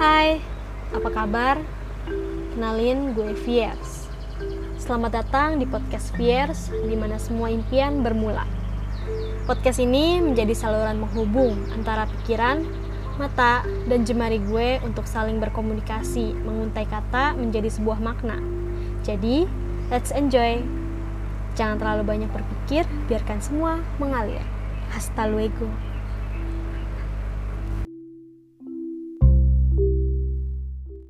Hai, Apa kabar? Kenalin gue Viers. Selamat datang di podcast Viers, di mana semua impian bermula. Podcast ini menjadi saluran menghubung antara pikiran, mata, dan jemari gue untuk saling berkomunikasi, menguntai kata menjadi sebuah makna. Jadi, let's enjoy. Jangan terlalu banyak berpikir, biarkan semua mengalir. Hasta luego.